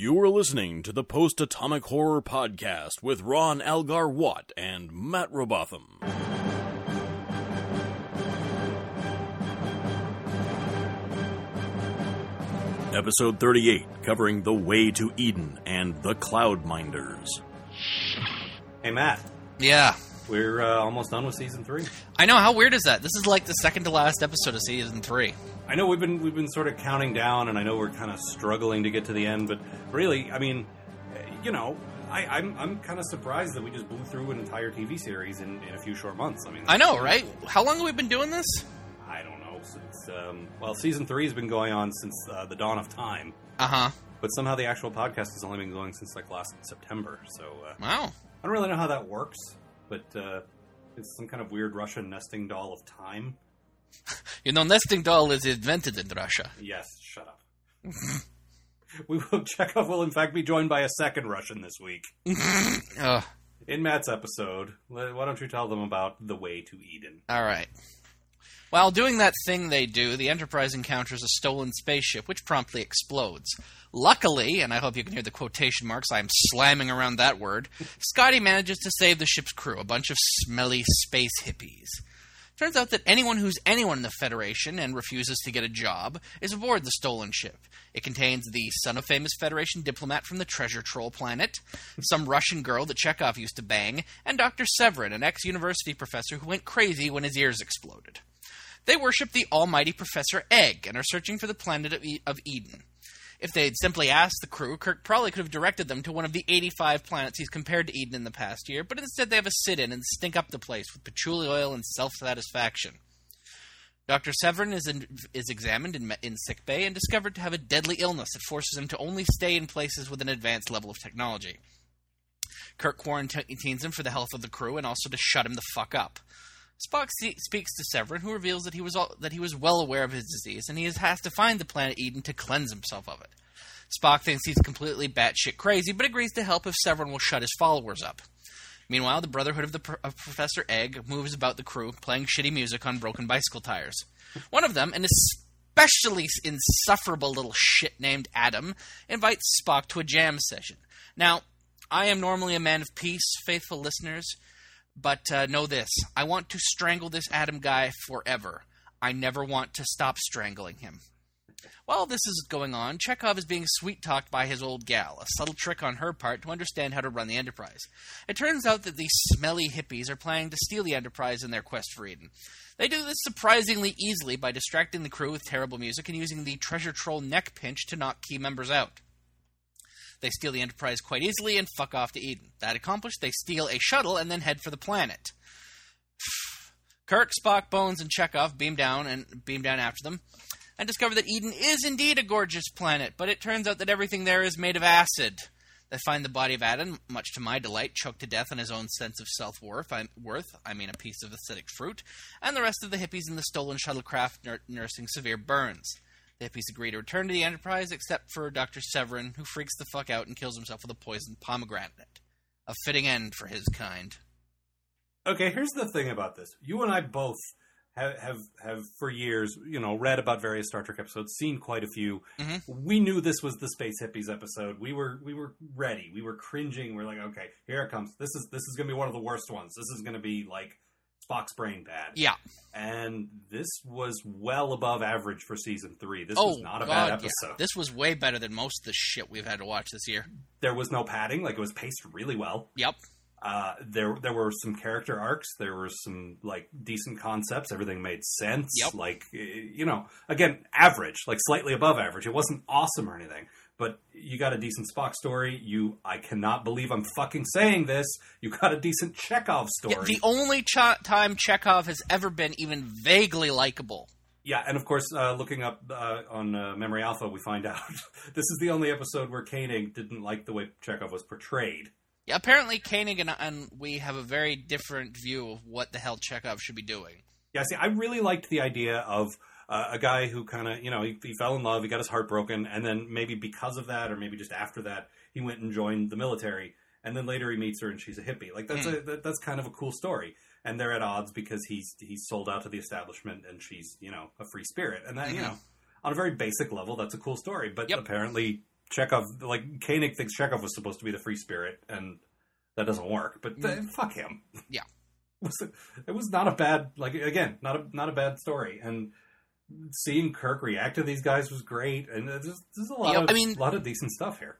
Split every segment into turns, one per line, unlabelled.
You are listening to the Post Atomic Horror Podcast with Ron Algar Watt and Matt Robotham. Episode 38, covering The Way to Eden and The Cloud Minders.
Hey Matt,
Yeah.
we're uh, almost done with season three.
I know. How weird is that? This is like the second to last episode of season three.
I know we've been we've been sort of counting down, and I know we're kind of struggling to get to the end. But really, I mean, you know, I, I'm I'm kind of surprised that we just blew through an entire TV series in, in a few short months. I mean,
I know, right? How long have we been doing this?
I don't know since um, well, season three has been going on since uh, the dawn of time,
Uh huh.
but somehow the actual podcast has only been going since like last September. So uh,
Wow.
I don't really know how that works, but uh, it's some kind of weird Russian nesting doll of time.
You know, nesting doll is invented in Russia.
Yes, shut up. we will Chekov will in fact be joined by a second Russian this week.
Ugh. Oh.
In Matt's episode, why don't you tell them about the way to Eden?
All right. While doing that thing they do, the Enterprise encounters a stolen spaceship, which promptly explodes. Luckily, and I hope you can hear the quotation marks I am slamming around that word, Scotty manages to save the ship's crew, a bunch of smelly space hippies. Turns out that anyone who's anyone in the Federation and refuses to get a job is aboard the stolen ship. It contains the son of famous Federation diplomat from the Treasure Troll planet, some Russian girl that Chekov used to bang, and Dr. Sevrin, an ex university professor who went crazy when his ears exploded. They worship the almighty Professor Egg and are searching for the planet of, of Eden. If they'd simply asked the crew, Kirk probably could have directed them to one of the 85 planets he's compared to Eden in the past year, but instead they have a sit in and stink up the place with patchouli oil and self satisfaction. Dr. Sevrin is, in, is examined in, in sickbay and discovered to have a deadly illness that forces him to only stay in places with an advanced level of technology. Kirk quarantines him for the health of the crew and also to shut him the fuck up. Spock speaks to Sevrin, who reveals that he was all, that he was well aware of his disease, and he has, to find the planet Eden to cleanse himself of it. Spock thinks he's completely batshit crazy, but agrees to help if Sevrin will shut his followers up. Meanwhile, the Brotherhood of the of Professor Egg moves about the crew, playing shitty music on broken bicycle tires. One of them, an especially insufferable little shit named Adam, invites Spock to a jam session. Now, I am normally a man of peace, faithful listeners, but uh, know this I want to strangle this Adam guy forever. I never want to stop strangling him. While this is going on, Chekov is being sweet talked by his old gal, a subtle trick on her part to understand how to run the Enterprise. It turns out that these smelly hippies are planning to steal the Enterprise in their quest for Eden. They do this surprisingly easily by distracting the crew with terrible music and using the treasure troll neck pinch to knock key members out. They steal the Enterprise quite easily and fuck off to Eden. That accomplished, they steal a shuttle and then head for the planet. Kirk, Spock, Bones, and Chekov beam down and beam down after them, and discover that Eden is indeed a gorgeous planet. But it turns out that everything there is made of acid. They find the body of Adam, much to my delight, choked to death on his own sense of self worth. I, mean, a piece of acidic fruit, and the rest of the hippies in the stolen shuttlecraft nur- nursing severe burns. The hippies agree to return to the Enterprise, except for Dr. Sevrin, who freaks the fuck out and kills himself with a poisoned pomegranate. A fitting end for his kind.
Okay, here's the thing about this. You and I both have have, have for years, you know, read about various Star Trek episodes, seen quite a few.
Mhm.
We knew this was the Space Hippies episode. We were we were ready. We were cringing. We're like, okay, here it comes. This is this is going to be one of the worst ones. This is going to be like Spock's brain bad.
Yeah.
And this was well above average for season three. This
oh,
was not a
God,
bad
yeah.
episode.
This was way better than most of the shit we've had to watch this year.
There was no padding. Like it was paced really well.
Yep.
Uh, there there were some character arcs. There were some like decent concepts. Everything made sense.
Yep.
Like eh, you know, again, average, like slightly above average. It wasn't awesome or anything, but you got a decent Spock story. You, I cannot believe I'm fucking saying this. You got a decent Chekov story.
Yeah, the only ch- time Chekov has ever been even vaguely likable.
Yeah, and of course, uh, looking up uh, on uh, Memory Alpha, we find out this is the only episode where Koenig didn't like the way Chekov was portrayed.
Yeah, apparently Koenig and, and we have a very different view of what the hell Chekov should be doing.
Yeah, see, I really liked the idea of uh, a guy who kind of, you know, he, he fell in love, he got his heart broken, and then maybe because of that, or maybe just after that, he went and joined the military, and then later he meets her and she's a hippie. Like that's a that, that's kind of a cool story. And they're at odds because he's he's sold out to the establishment, and she's you know a free spirit, and that you
Mhm.
know on a very basic level, that's a cool story. But
Yep.
apparently, Chekov, like Koenig thinks Chekov was supposed to be the free spirit, and that doesn't work. But th- fuck him.
Yeah.
it was, it was not a bad like again not a not a bad story and seeing Kirk react to these guys was great and there's, there's a lot of
I mean-
a lot of decent stuff here.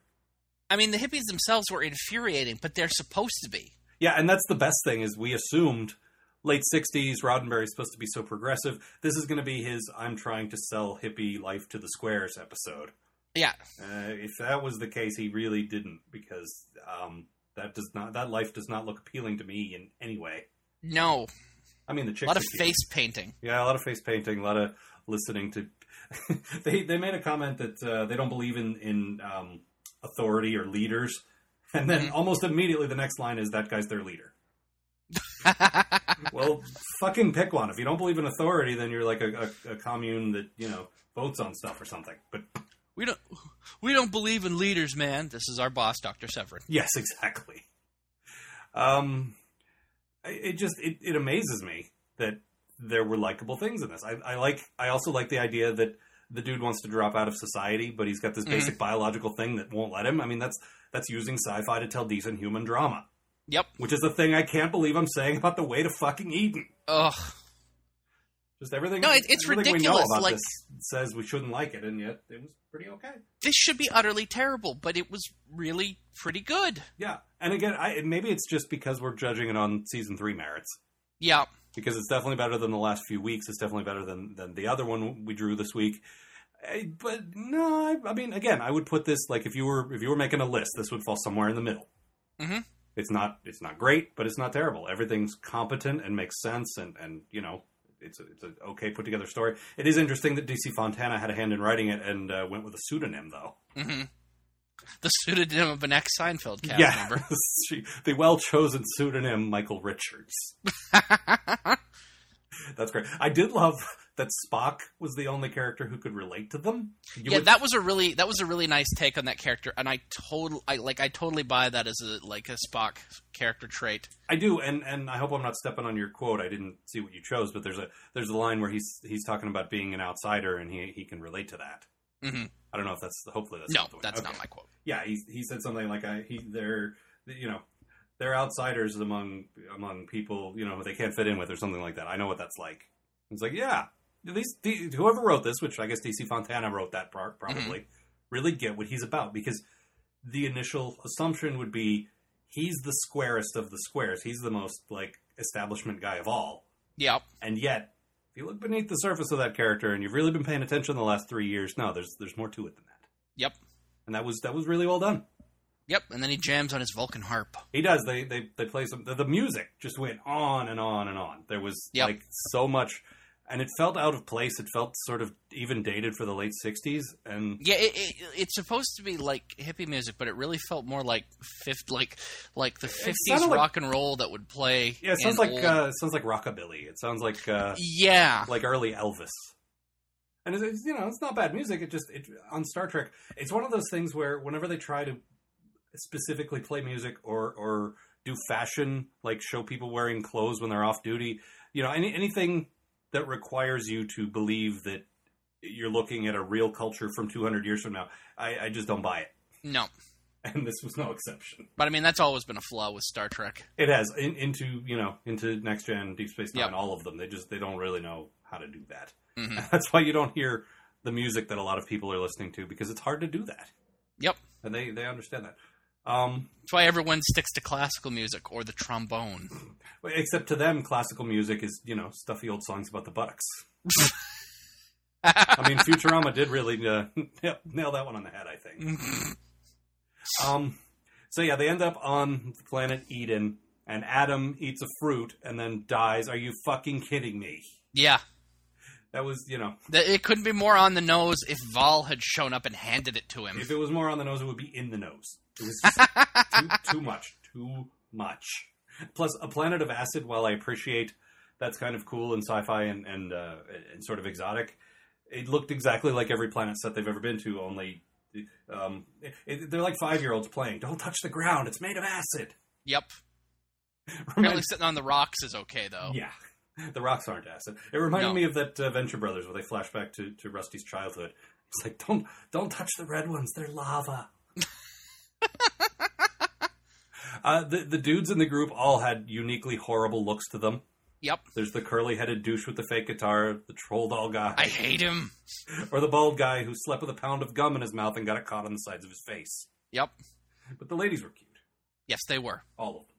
I mean, the hippies themselves were infuriating, but they're supposed to be.
Yeah, and that's the best thing is we assumed late '60s Roddenberry's supposed to be so progressive. This is going to be his "I'm trying to sell hippie life to the squares" episode.
Yeah,
Uh, if that was the case, he really didn't because um, that does not that life does not look appealing to me in any way.
no,
I mean, the
a lot of face painting.
Yeah, a lot of face painting, a lot of listening to. they they made a comment that uh, they don't believe in in um, authority or leaders, and then
Mhm.
almost immediately the next line is that guy's their leader. Well, fucking pick one. If you don't believe in authority, then you're like a, a, a commune that you know votes on stuff or something. But
we don't, we don't believe in leaders, man. This is our boss, Doctor Sevrin.
yes, exactly. Um, it just it, it amazes me that there were likable things in this. I, I like. I also like the idea that the dude wants to drop out of society, but he's got this
Mhm.
basic biological thing that won't let him. I mean, that's that's using sci-fi to tell decent human drama,
Yep.
which is the thing I can't believe I'm saying about the way to fucking Eden.
Ugh.
Just everything.
No, it- it's
everything
ridiculous, like-
says we shouldn't like it, and yet it was pretty okay.
This should be utterly terrible, but it was really pretty good.
Yeah, and again, I, maybe it's just because we're judging it on season three merits.
Yeah.
Because it's definitely better than the last few weeks. It's definitely better than than the other one we drew this week. Eh, But no, I, I mean, again, I would put this like if you were if you were making a list, this would fall somewhere in the middle.
Mhm.
It's not it's not great, but it's not terrible. Everything's competent and makes sense, and and you know. It's a, it's an okay put together story. It is interesting that DC Fontana had a hand in writing it and uh, went with a pseudonym, though.
hmm The pseudonym of an ex Seinfeld cast
yeah,
member.
The well chosen pseudonym Michael Richards. That's great. I did love that Spock was the only character who could relate to them. You
yeah,
would-
that was a really that was a really nice take on that character, and I total I like I totally buy that as a like a Spock character trait.
I do, and and I hope I'm not stepping on your quote. I didn't see what you chose, but there's a there's a line where he's he's talking about being an outsider, and he he can relate to that.
Hmm
I don't know if that's hopefully that's
No,
not
that's
okay.
not my quote.
Yeah, he he said something like I he they're you know they're outsiders among among people you know they can't fit in with or something like that. I know what that's like. It's like yeah, these the, whoever wrote this, which I guess DC Fontana wrote that part probably, really get what he's about because the initial assumption would be he's the squarest of the squares. He's the most like establishment guy of all,
Yep.
and yet. You look beneath the surface of that character, and you've really been paying attention the last three years, no, there's there's more to it than that,
Yep.
and that was that was really well done.
Yep. And then he jams on his Vulcan harp.
He does. They they they play some. The, the music just went on and on and on. There was
Yep.
like so much, and it felt out of place. It felt sort of even dated for the late '60s. And
Yeah, it, it, it's supposed to be like hippie music, but it really felt more like fifth, like like the fifties
sounded like-
rock and roll that would play.
yeah, it sounds like
old-
uh, it sounds like rockabilly. It sounds like uh,
yeah,
like early Elvis. And it's, it's, you know, it's not bad music. It just it, on Star Trek, it's one of those things where whenever they try to specifically play music or or do fashion, like show people wearing clothes when they're off duty, you know, any anything that requires you to believe that you're looking at a real culture from 200 years from now, I, I just don't buy it.
no,
And this was no exception.
but I mean that's always been a flaw with Star Trek.
It has in, into you know into next gen, Deep Space Nine,
Yep.
all of them. They just they don't really know how to do that.
hmm
That's why you don't hear the music that a lot of people are listening to because it's hard to do that,
Yep.
and they they understand that. Um,
That's why everyone sticks to classical music or the trombone.
except to them, classical music is you know stuffy old songs about the buttocks.
I
I mean, Futurama did really uh, nail that one on the head. I think. Um, so yeah, they end up on the planet Eden, and Adam eats a fruit and then dies. Are you fucking kidding me?
yeah,
That was you know,
it couldn't be more on the nose if Val had shown up and handed it to him.
if it was more on the nose, it would be in the nose. It was just too, too much, too much. Plus, a planet of acid. While I appreciate that's kind of cool and sci-fi and and, uh, and sort of exotic, it looked exactly like every planet set they've ever been to. Only um, it, it- they're like five-year-olds playing. Don't touch the ground. It's made of acid.
Yep. Apparently, sitting on the rocks is okay though.
Yeah. The rocks aren't acid. It reminded
No.
me of that uh, Venture Brothers where they flash back to, to Rusty's childhood. It's like don't don't touch the red ones; they're lava. uh, the the dudes in the group all had uniquely horrible looks to them.
Yep.
There's the curly headed douche with the fake guitar, the troll doll guy,
I hate him.
or the bald guy who slept with a pound of gum in his mouth and got it caught on the sides of his face.
Yep.
But the ladies were cute,
Yes, they were.
all of them.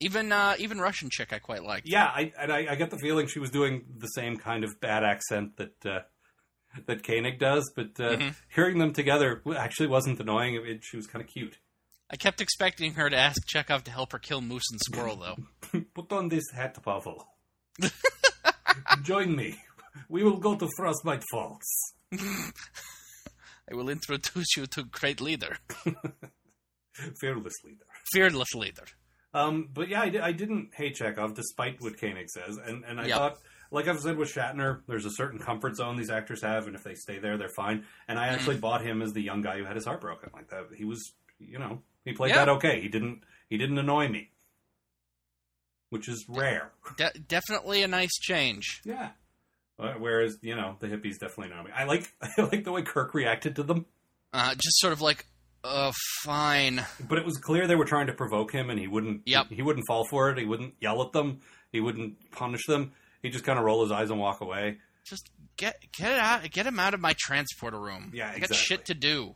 Even uh, even Russian chick I quite liked.
Yeah, I and I, I get the feeling she was doing the same kind of bad accent that uh, that Koenig does, but uh,
Mhm.
hearing them together actually wasn't annoying. It, it- she was kind of cute.
I kept expecting her to ask Chekov to help her kill Moose and Squirrel, though.
Put on this hat, Pavel. Join me. We will go to Frostbite Falls.
I will introduce you to great leader,
Fearless leader.
fearless leader.
Um, but yeah, I, I didn't hate Chekov, despite what Koenig says, and and I
Yep.
thought, like I've said with Shatner, there's a certain comfort zone these actors have, and if they stay there, they're fine. And I actually bought him as the young guy who had his heart broken like that. He was, you know, he played
Yeah.
that okay. He didn't he didn't annoy me, which is rare.
De- definitely a nice change.
Yeah. Uh, Whereas you know the hippies definitely annoy me. I like I like the way Kirk reacted to them,
Uh, just sort of like, uh, fine.
but it was clear they were trying to provoke him, and he wouldn't.
Yep.
He wouldn't fall for it. He wouldn't yell at them. He wouldn't punish them. He just kind of roll his eyes and walk away.
Just get get it out, get him out of my transporter room.
Yeah,
I got shit to do.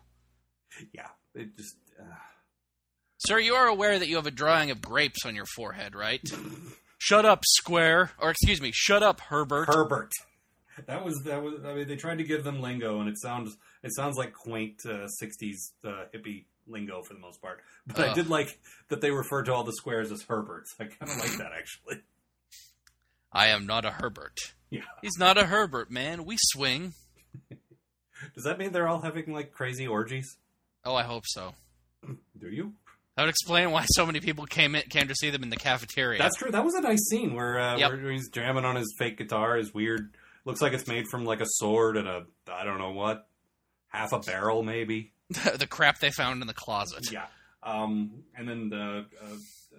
Yeah. It just. Uh,
Sir, you are aware that you have a drawing of grapes on your forehead, right? shut up, Square. Or excuse me, shut up, Herbert.
Herbert. That was that was. I mean, they tried to give them lingo, and it sounds it sounds like quaint uh, '60s uh, hippie lingo for the most part. But I did like that they referred to all the squares as Herberts. I kind of like that actually.
I am not a Herbert.
Yeah.
He's not a Herbert, man. We swing.
Does that mean they're all having like crazy orgies?
Oh, I hope so.
Do you?
That would explain why so many people came in, came to see them in the cafeteria.
That's true. That was a nice scene where, uh,
Yep.
where he's jamming on his fake guitar. His weird. Looks like it's made from like a sword and a I don't know what, half a barrel maybe.
the crap they found in the closet.
Yeah. Um, and then the uh,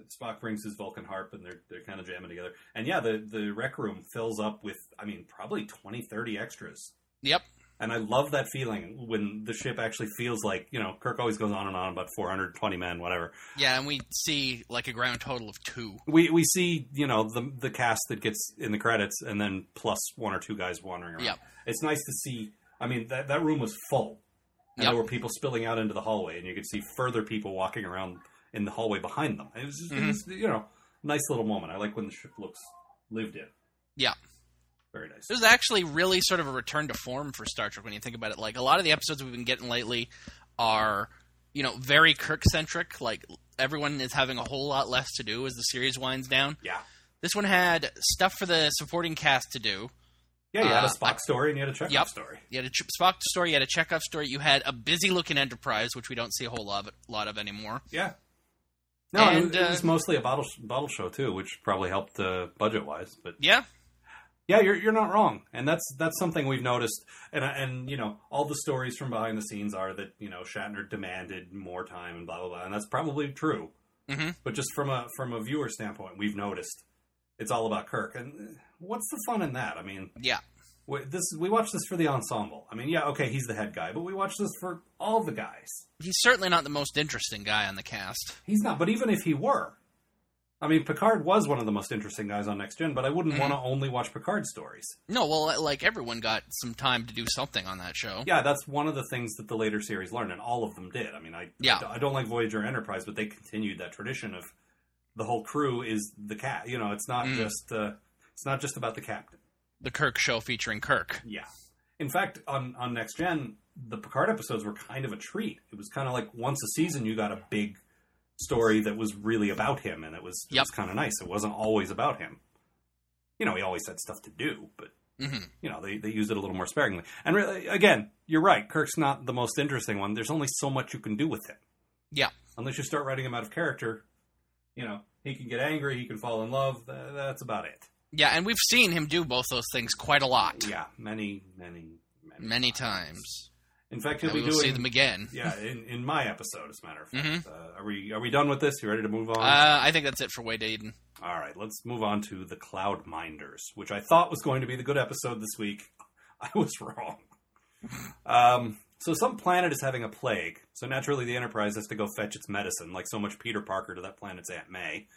Spock brings his Vulcan harp, and they're they're kind of jamming together. And yeah, the the rec room fills up with, I mean, probably 20, 30 extras.
Yep.
And I love that feeling when the ship actually feels like you know Kirk always goes on and on about four hundred twenty men, whatever.
Yeah, and we see like a ground total of two.
We we see you know the the cast that gets in the credits, and then plus one or two guys wandering around.
Yep.
It's nice to see. I mean, that that room was full, and
Yep.
there were people spilling out into the hallway, and you could see further people walking around in the hallway behind them. It was, just,
Mm-hmm.
it was you know nice little moment. I like when the ship looks lived in.
Yeah.
Very nice.
This is actually really sort of a return to form for Star Trek when you think about it. Like a lot of the episodes we've been getting lately are, you know, very Kirk centric. Like everyone is having a whole lot less to do as the series winds down.
Yeah.
This one had stuff for the supporting cast to do.
Yeah, you had a
Uh,
Spock story and you had a Chekov
Yep.
story.
You had a Ch- Spock story, you had a Chekov story, you had a busy looking Enterprise, which we don't see a whole lot of, lot of anymore.
Yeah. No, it
And,
was- it, was
uh,
mostly a bottle bottle show too, which probably helped uh, budget wise. But
Yeah,
yeah, you're you're not wrong, and that's that's something we've noticed. And and you know, all the stories from behind the scenes are that you know Shatner demanded more time and blah blah blah, and that's probably true.
Mhm.
But just from a from a viewer standpoint, we've noticed it's all about Kirk, and uh, what's the fun in that? I mean,
yeah.
we, this we watch this for the ensemble. I mean, yeah, okay, he's the head guy, but we watch this for all the guys.
He's certainly not the most interesting guy on the cast.
He's not. But even if he were, I mean, Picard was one of the most interesting guys on Next Gen. But I wouldn't
Mhm.
want to only watch Picard stories.
No, well, like everyone got some time to do something on that show.
Yeah, that's one of the things that the later series learned, and all of them did. I mean, I
Yeah.
I don't like Voyager Enterprise, but they continued that tradition of the whole crew is the cat. You know, it's not
Mm.
just uh, it's not just about the captain.
The Kirk show featuring Kirk.
Yeah. In fact, on on Next Gen, the Picard episodes were kind of a treat. It was kind of like once a season, you got a big story that was really about him, and it was it
Yep.
was kind of nice. It wasn't always about him. You know, he always had stuff to do, but
hmm
you know they, they used it a little more sparingly. And really, again, you're right. Kirk's not the most interesting one. There's only so much you can do with him.
Yeah.
Unless you start writing him out of character, you know, he can get angry, he can fall in love. That's about it.
Yeah, and we've seen him do both those things quite a lot.
Yeah, many, many, many,
Many times.
In fact, he'll
And
be
we will
doing
see them again.
yeah, in, in my episode, as a matter of fact.
Mhm.
Uh, are we are we done with this? You ready to move on?
Uh, I think that's it for Way to Eden.
All right, let's move on to the Cloud Minders, which I thought was going to be the good episode this week. I was wrong. Um, so some planet is having a plague. So naturally, the Enterprise has to go fetch its medicine, like so much Peter Parker to that planet's Aunt May.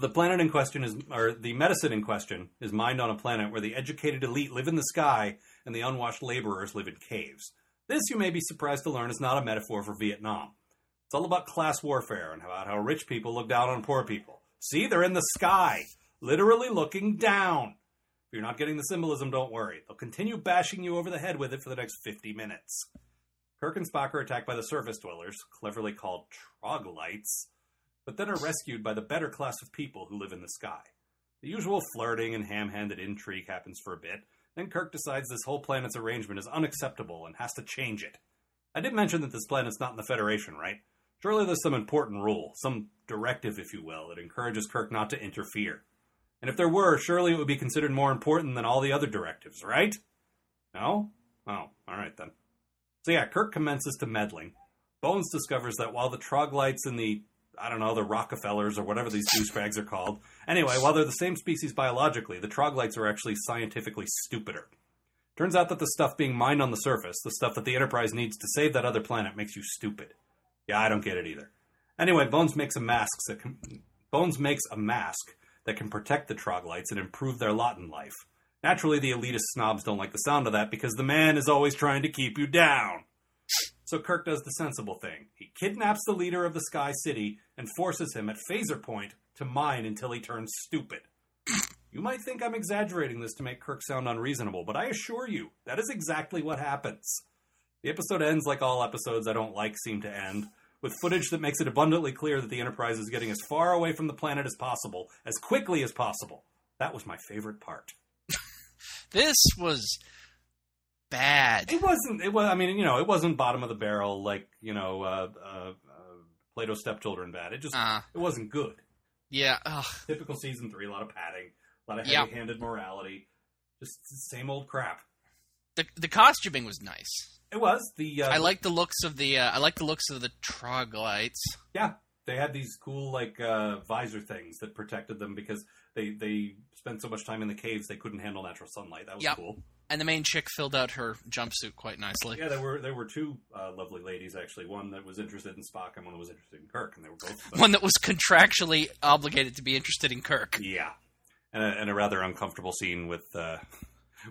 The planet in question is, or the medicine in question, is mined on a planet where the educated elite live in the sky and the unwashed laborers live in caves. This, you may be surprised to learn, is not a metaphor for Vietnam. It's all about class warfare and about how rich people look down on poor people. See, they're in the sky, literally looking down. If you're not getting the symbolism, don't worry. They'll continue bashing you over the head with it for the next 50 minutes. Kirk and Spock are attacked by the surface dwellers, cleverly called troglodytes, but then are rescued by the better class of people who live in the sky. The usual flirting and ham handed intrigue happens for a bit, then Kirk decides this whole planet's arrangement is unacceptable and has to change it. I did mention that this planet's not in the Federation, right? Surely there's some important rule, some directive, if you will, that encourages Kirk not to interfere. And if there were, surely it would be considered more important than all the other directives, right? No? Oh, alright then. So yeah, Kirk commences to meddling. Bones discovers that while the troglodytes and the, I don't know, the Rockefellers or whatever these douchebags are called, anyway, while they're the same species biologically, the troglodytes are actually scientifically stupider. Turns out that the stuff being mined on the surface, the stuff that the Enterprise needs to save that other planet, makes you stupid. Yeah, I don't get it either. Anyway, Bones makes a mask that can, Bones makes a mask that can protect the troglodytes and improve their lot in life. Naturally, the elitist snobs don't like the sound of that because the man is always trying to keep you down. So Kirk does the sensible thing. He kidnaps the leader of the Sky City and forces him at phaser point to mine until he turns stupid. You might think I'm exaggerating this to make Kirk sound unreasonable, but I assure you, that is exactly what happens. The episode ends like all episodes I don't like seem to end, with footage that makes it abundantly clear that the Enterprise is getting as far away from the planet as possible, as quickly as possible. That was my favorite part.
This was bad.
It wasn't. It was. I mean, you know, it wasn't bottom of the barrel like you know, uh, uh, uh, Plato stepchildren bad. It just
Uh,
it wasn't good.
yeah. Ugh.
Typical season three. A lot of padding. A lot of heavy-handed morality. Just the same old crap.
The the costuming was nice.
It was the. Uh,
I like the looks of the uh, I like the looks of the troglodytes.
Yeah, they had these cool like uh, visor things that protected them because they they spent so much time in the caves they couldn't handle natural sunlight. That was
Yep.
cool.
And the main chick filled out her jumpsuit quite nicely.
Yeah, there were there were two uh, lovely ladies actually. One that was interested in Spock and one that was interested in Kirk, and they were both.
One that was contractually obligated to be interested in Kirk.
Yeah, and a, and a rather uncomfortable scene with uh,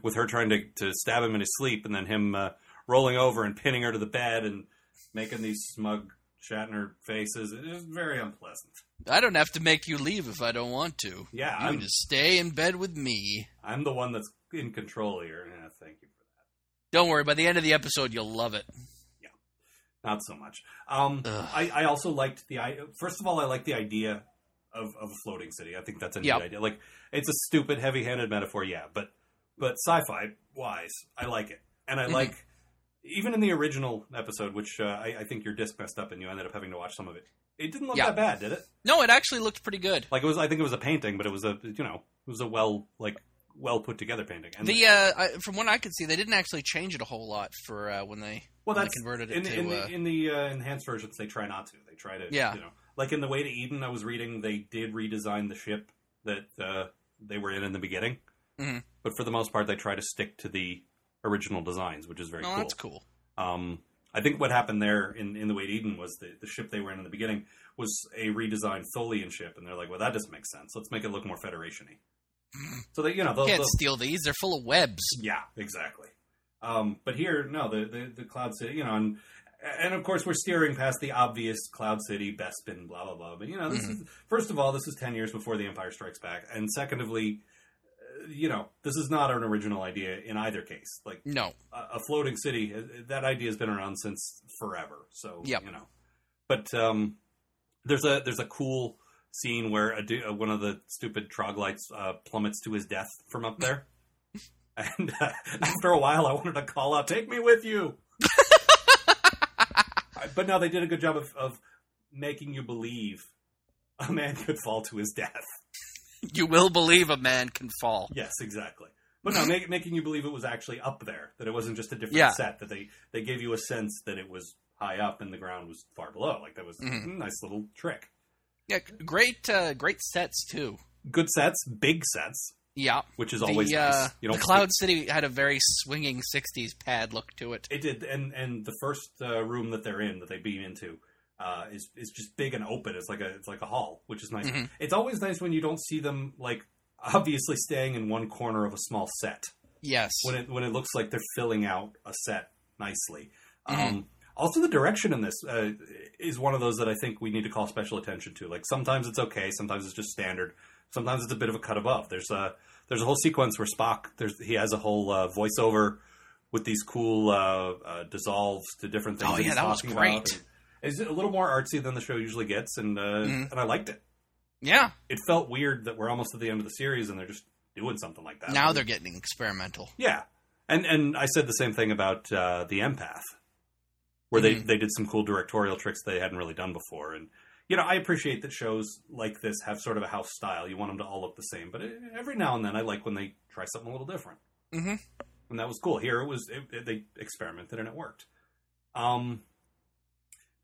with her trying to, to stab him in his sleep, and then him uh, rolling over and pinning her to the bed and making these smug Shatner faces. It was very unpleasant.
I don't have to make you leave if I don't want to.
Yeah,
You
I'm,
just stay in bed with me.
I'm the one that's in control here. Yeah, thank you for that.
Don't worry, by the end of the episode you'll love it.
Yeah, not so much. Um, I, I also liked the I first of all I like the idea of, of a floating city. I think that's a neat
Yep.
idea. Like it's a stupid, heavy-handed metaphor, yeah, but but sci-fi wise, I like it, and I
Mhm.
like even in the original episode, which uh, I, I think your disc messed up and you ended up having to watch some of it. It didn't look
Yeah.
that bad, did it?
No, it actually looked pretty good.
Like it was. I think it was a painting, but it was a you know it was a well like well put together painting. And
The uh, I, from what I could see, they didn't actually change it a whole lot for uh, when they
well,
when they converted it
in,
to.
in
uh,
the in the uh, enhanced versions. They try not to. They try to
Yeah.
you know like in the way to Eden. I was reading they did redesign the ship that uh, they were in in the beginning,
Mhm.
but for the most part, they try to stick to the original designs, which is very
no,
cool.
that's cool.
Um, I think what happened there in, in the way to Eden was the, the ship they were in in the beginning was a redesigned Tholian ship, and they're like, well, that doesn't make sense. Let's make it look more Federation-y. So they, you know, they'll,
Can't
they'll-
steal these; they're full of webs.
yeah, exactly. Um, but here, no, the, the the Cloud City, you know, and and of course we're steering past the obvious Cloud City, Bespin, blah blah blah. But you know, this is first of all, this is ten years before The Empire Strikes Back, and secondly, uh, you know, this is not an original idea in either case. Like
No,
a, a floating city, uh, that idea has been around since forever. So
Yep.
you know, but um, there's a there's a cool scene where a, uh, one of the stupid troglodytes uh, plummets to his death from up there. And uh, after a while, I wanted to call out, "Take me with you!" but no, they did a good job of, of making you believe a man could fall to his death.
you will believe a man can fall.
Yes, exactly. But no, make, making you believe it was actually up there, that it wasn't just a different
Yeah.
set, that they, they gave you a sense that it was high up and the ground was far below. Like that was
Mhm.
a nice little trick.
Yeah, great, uh, great sets too.
Good sets, big sets.
Yeah.
which is
The,
always nice.
uh,
You
the Cloud City had a very swinging '60s pad look to it.
It did, and and the first uh, room that they're in, that they beam into, uh, is is just big and open. It's like a it's like a hall, which is nice.
Mhm.
It's always nice when you don't see them like obviously staying in one corner of a small set
Yes.
when it when it looks like they're filling out a set nicely.
Mhm.
Um, also, the direction in this uh, is one of those that I think we need to call special attention to. Like sometimes it's okay, sometimes it's just standard, sometimes it's a bit of a cut above. There's a there's a whole sequence where Spock there's he has a whole uh, voiceover with these cool uh, uh, dissolves to different things.
Oh, yeah, that was great.
It's a little more artsy than the show usually gets, and uh,
Mhm.
and I liked it.
yeah.
It felt weird that we're almost at the end of the series and they're just doing something like that.
Now they're getting experimental.
Yeah, and and I said the same thing about uh, the empath, where they
Mhm.
they did some cool directorial tricks they hadn't really done before, and you know I appreciate that shows like this have sort of a house style. You want them to all look the same, but it, every now and then I like when they try something a little different,
Mhm.
and that was cool. Here it was it, it- they experimented and it worked. Um,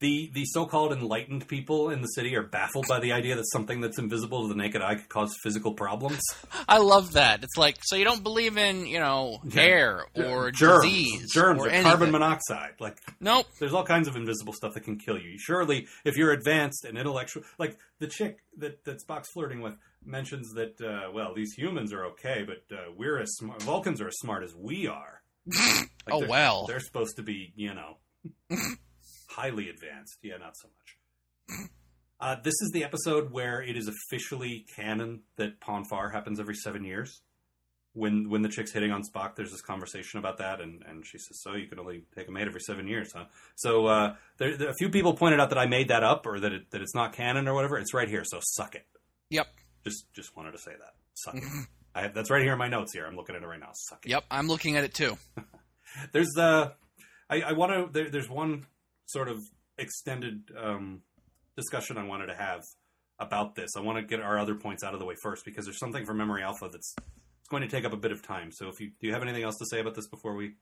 the the so-called enlightened people in the city are baffled by the idea that something that's invisible to the naked eye could cause physical problems.
I love that. It's like so you don't believe in you know
Yeah.
air or
germs,
disease
germs,
or
or carbon monoxide, like
Nope.
there's all kinds of invisible stuff that can kill you. Surely, if you're advanced and intellectual, like the chick that that Spock's flirting with mentions that, uh, well, these humans are okay, but uh, we're as smart. Vulcans are as smart as we are. Like,
oh well.
they're supposed to be, you know, highly advanced. Yeah, not so much. Uh, this is the episode where it is officially canon that Pon farr happens every seven years. When when the chick's hitting on Spock, there's this conversation about that, and, and she says, "So you can only take a mate every seven years, huh?" So uh, there, there, a few people pointed out that I made that up, or that it, that it's not canon, or whatever. It's right here, so suck it.
Yep.
Just just wanted to say that. Suck it. I have, that's right here in my notes. Here, I'm looking at it right now. Suck it
Yep. I'm looking at it too.
there's uh i, I want to there, there's one sort of extended um discussion i wanted to have about this i want to get our other points out of the way first because there's something from memory alpha that's it's going to take up a bit of time so if you do you have anything else to say about this before we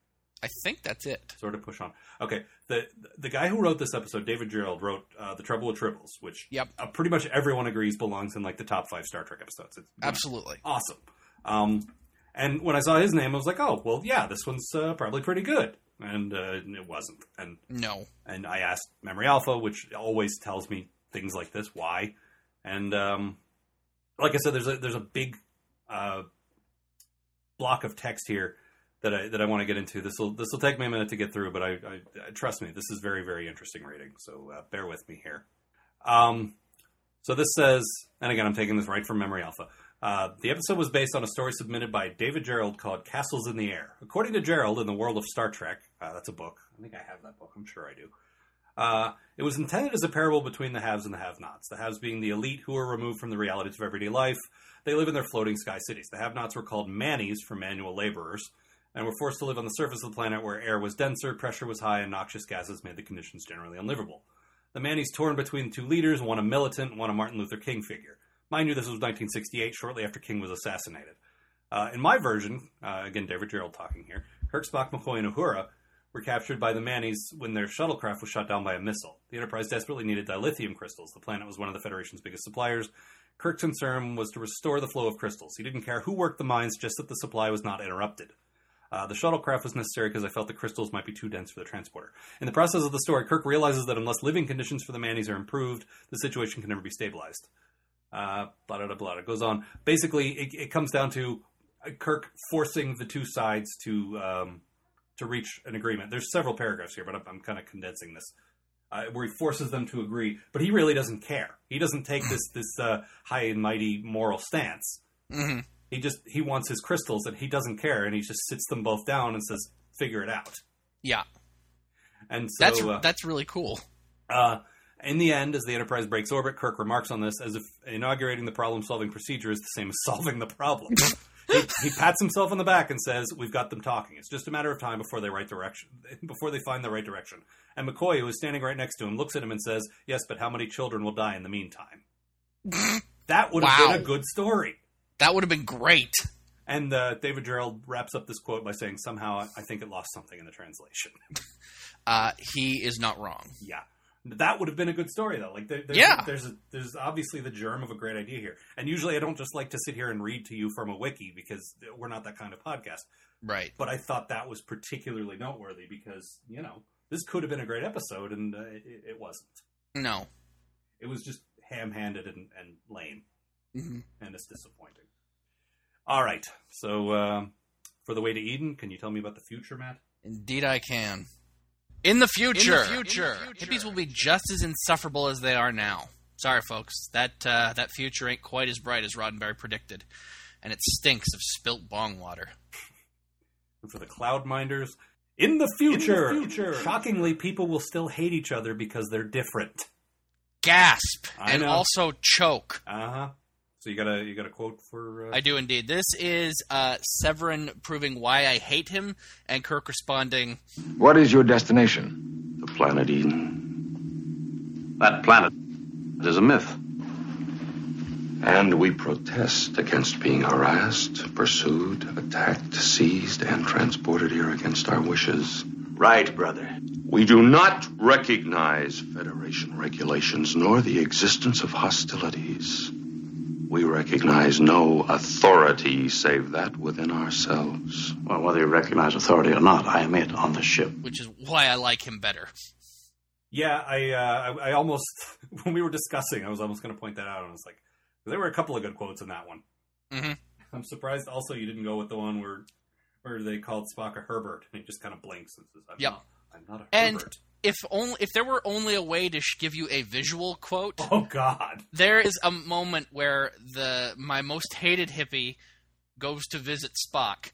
I think that's it.
sort of push on okay the the guy who wrote this episode david gerrold wrote uh, the trouble with tribbles which
Yep.
uh, pretty much everyone agrees belongs in like the top five star trek episodes it's
Absolutely.
awesome. Um, and when I saw his name, I was like, oh, well, yeah, this one's uh, probably pretty good. And uh, it wasn't. And
No.
and I asked Memory Alpha, which always tells me things like this, why. And um, like I said, there's a there's a big uh, block of text here that I that I want to get into. This will this will take me a minute to get through, but I, I, I trust me, this is very very interesting reading. So uh, bear with me here. Um, so this says, and again, I'm taking this right from Memory Alpha. Uh, the episode was based on a story submitted by David Gerrold called Castles in the Air. According to Gerrold, in the world of Star Trek, uh, that's a book. I think I have that book. I'm sure I do. Uh, it was intended as a parable between the haves and the have-nots. The haves being the elite who are removed from the realities of everyday life. They live in their floating sky cities. The have-nots were called mannies for manual laborers, and were forced to live on the surface of the planet where air was denser, pressure was high, and noxious gases made the conditions generally unlivable. The mannies torn between two leaders, one a militant, one a Martin Luther King figure. Mind you, this was 1968, shortly after King was assassinated. Uh, in my version, uh, again, David Gerrold talking here, Kirk, Spock, McCoy, and Uhura were captured by the Mannies when their shuttlecraft was shot down by a missile. The Enterprise desperately needed dilithium crystals. The planet was one of the Federation's biggest suppliers. Kirk's concern was to restore the flow of crystals. He didn't care who worked the mines, just that the supply was not interrupted. Uh, the shuttlecraft was necessary because I felt the crystals might be too dense for the transporter. In the process of the story, Kirk realizes that unless living conditions for the Mannies are improved, the situation can never be stabilized. Uh, blah, blah, blah, blah. It goes on. Basically, it, it comes down to uh, Kirk forcing the two sides to um, to reach an agreement. There's several paragraphs here, but I'm, I'm kind of condensing this. Uh, where he forces them to agree, but he really doesn't care. He doesn't take this this uh, high and mighty moral stance.
hmm
He just he wants his crystals, and he doesn't care, and he just sits them both down and says, "Figure it out."
Yeah.
And so
That's
uh,
that's really cool.
uh, in the end, as the Enterprise breaks orbit, Kirk remarks on this as if inaugurating the problem solving procedure is the same as solving the problem. he, he pats himself on the back and says, "We've got them talking. It's just a matter of time before they right direction, before they find the right direction." And McCoy, who is standing right next to him, looks at him and says, "Yes, but how many children will die in the meantime?" That would have
Wow.
been a good story.
That would have been great.
And uh, David Gerrold wraps up this quote by saying, "Somehow, I think it lost something in the translation."
Uh, he is not wrong.
Yeah. That would have been a good story, though. Like, there, there's,
Yeah.
there's a, there's obviously the germ of a great idea here. And usually, I don't just like to sit here and read to you from a wiki because we're not that kind of podcast.
Right.
But I thought that was particularly noteworthy because you know this could have been a great episode, and uh, it, it wasn't.
No.
It was just ham-handed and, and lame,
Mhm.
and it's disappointing. All right, so um, for the way to Eden, can you tell me about the future, Matt?
Indeed, I can. In the future,
In the future.
hippies will be just as insufferable as they are now. Sorry, folks. That uh, that future ain't quite as bright as Roddenberry predicted, and it stinks of spilt bong water.
And for the cloud minders, in the future, shockingly, people will still hate each other because they're different.
Gasp
I
and
know.
also choke.
Uh huh. So you got a you got a quote for? Uh,
I do indeed. This is uh, Sevrin proving why I hate him, and Kirk responding,
What is your destination?
The planet Eden. That planet is a myth.
And we protest against being harassed, pursued, attacked, seized, and transported here against our wishes.
Right, brother.
We do not recognize Federation regulations nor the existence of hostilities. We recognize no authority save that within ourselves.
Well, whether you recognize authority or not, I am it on the ship.
which is why I like him better.
yeah, I, uh, I I almost when we were discussing, I was almost going to point that out, and I was like, there were a couple of good quotes in that one.
Mhm.
I'm surprised also you didn't go with the one where where they called Spock a Herbert, and he just kind of blinks and says, "I'm
Yep.
not, I'm not a
And-
Herbert."
If only if there were only a way to sh- give you a visual quote,
Oh God.
there is a moment where the my most hated hippie goes to visit Spock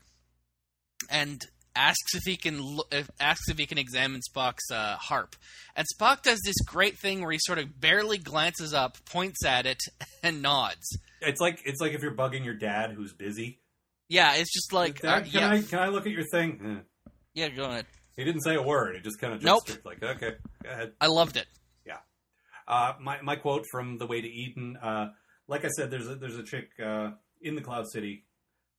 and asks if he can lo- if, asks if he can examine Spock's uh, harp, and Spock does this great thing where he sort of barely glances up, points at it, and nods.
It's like it's like if you're bugging your dad who's busy.
Yeah, it's just like
Dad,
uh,
can
yeah,
I can I look at your thing? Eh.
yeah, go ahead.
He didn't say a word. He just kind of
Nope.
like, okay, go ahead.
I loved it. Yeah.
Uh, my my quote from The Way to Eden. Uh, like I said, there's a there's a chick uh, in the Cloud City,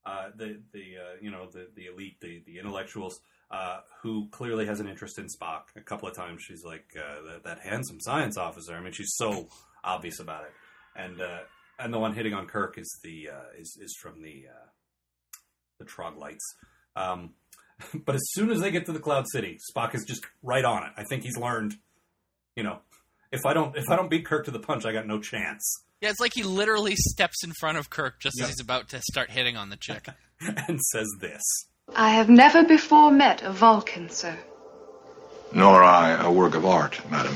uh, the the uh, you know the the elite, the the intellectuals, uh, who clearly has an interest in Spock. A couple of times she's like uh, that, that handsome science officer. I mean, she's so obvious about it. And uh, and the one hitting on Kirk is the uh, is is from the uh, the Troglytes. Um, but as soon as they get to the Cloud City, Spock is just right on it. I think he's learned, you know, if I don't if I don't beat Kirk to the punch, I got no chance.
Yeah, it's like he literally steps in front of Kirk just
Yeah.
as he's about to start hitting on the chick.
and says this.
I have never before met a Vulcan, sir.
Nor I a work of art, madam.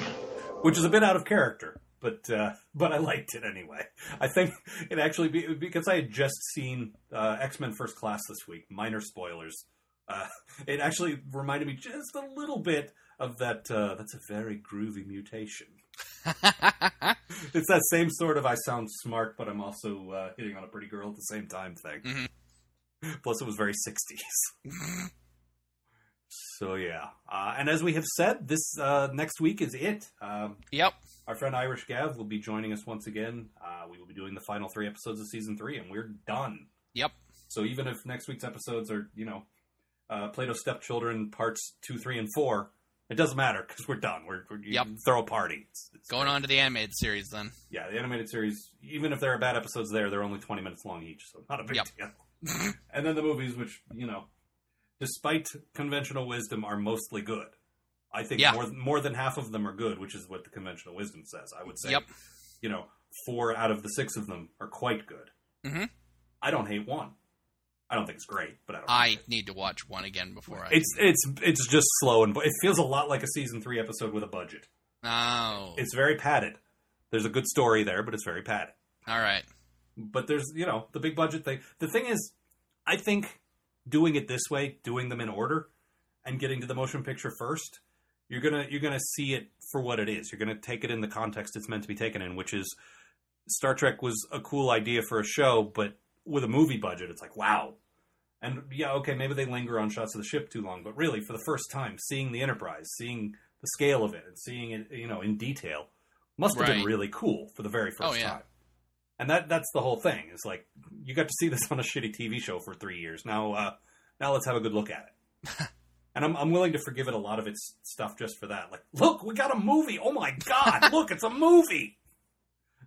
which is a bit out of character, but uh, but I liked it anyway. I think it actually be, because I had just seen uh, X Men First Class this week. Minor spoilers. Uh, it actually reminded me just a little bit of that. Uh, that's a very groovy mutation. It's that same sort of I sound smart, but I'm also uh, hitting on a pretty girl at the same time thing.
Mhm.
Plus, it was very 60s. so, yeah. Uh, and as we have said, this uh, next week is it. Um,
yep.
our friend Irish Gav will be joining us once again. Uh, we will be doing the final three episodes of season three, and we're done.
Yep.
So even if next week's episodes are, you know, uh, Plato's Stepchildren parts two, three, and four, it doesn't matter because we're done. We're, we're
Yep.
throw a party. It's, it's
Going on to the animated series then.
yeah, the animated series, even if there are bad episodes there, they're only 20 minutes long each, so not a big
Yep.
deal. and then the movies, which, you know, despite conventional wisdom, are mostly good. I think
Yeah.
more, more than half of them are good, which is what the conventional wisdom says. I would say,
Yep.
you know, four out of the six of them are quite good.
Mhm.
I don't hate one. I don't think it's great, but I don't.
I need to watch one again before I.
It's it's it's just slow and it feels a lot like a season three episode with a budget.
oh,
It's very padded. There's a good story there, but it's very padded.
all right.
but there's you know the big budget thing the thing is i think doing it this way doing them in order and getting to the motion picture first you're gonna you're gonna see it for what it is you're gonna take it in the context it's meant to be taken in which is star trek was a cool idea for a show but with a movie budget it's like wow and yeah okay maybe they linger on shots of the ship too long but really for the first time seeing the enterprise seeing the scale of it and seeing it you know in detail must have been really cool for the very first
Oh, yeah.
time and that that's the whole thing. It's like you got to see this on a shitty TV show for three years. Now, uh, now let's have a good look at it. And I'm, I'm willing to forgive it a lot of its stuff just for that. Like, look, we got a movie. Oh my god, look, it's a movie.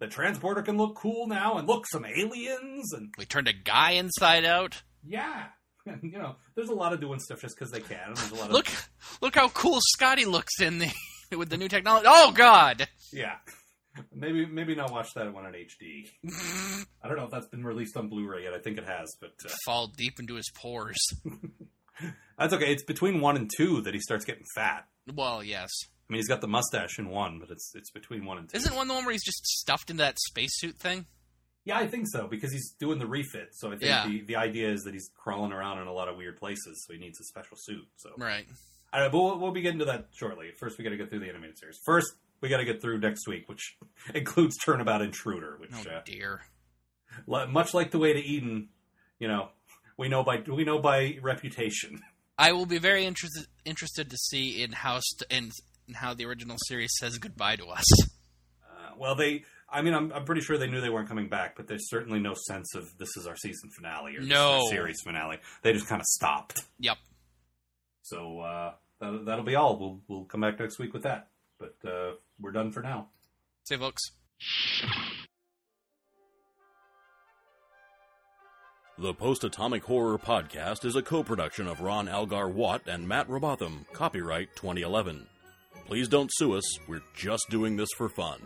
The transporter can look cool now, and look, some aliens, and
We turned a guy inside out.
yeah, you know, there's a lot of doing stuff just because they can. And there's a lot of
Look, look how cool Scotty looks in the with the new technology. Oh God!
yeah. Maybe maybe not watch that one in HD. I don't know if that's been released on Blu-ray yet. I think it has, but uh,
Fall deep into his pores.
that's okay. It's between one and two that he starts getting fat.
Well, yes.
I mean, he's got the mustache in one, but it's it's between one and two.
Isn't one the one where he's just stuffed into that spacesuit thing?
Yeah, I think so because he's doing the refit. So I think
Yeah.
the, the idea is that he's crawling around in a lot of weird places, so he needs a special suit. So
Right.
I don't know, but we'll, we'll be getting to that shortly. First, we got to get through the animated series. First, we got to get through next week, which includes Turnabout Intruder, which
Oh
uh,
dear.
much like the way to Eden, you know, we know by we know by reputation.
I will be very interested interested to see in how st- in, in how the original series says goodbye to us.
Uh, well, they. I mean, I'm, I'm pretty sure they knew they weren't coming back, but there's certainly no sense of this is our season finale or this our
No.
series finale. They just kind of stopped.
Yep.
So uh, that, that'll be all. We'll we'll come back next week with that. But uh, we're done for now.
Say, folks.
The Post Atomic Horror Podcast is a co production of Ron Algar Watt and Matt Robotham. Copyright 2011. Please don't sue us, we're just doing this for fun.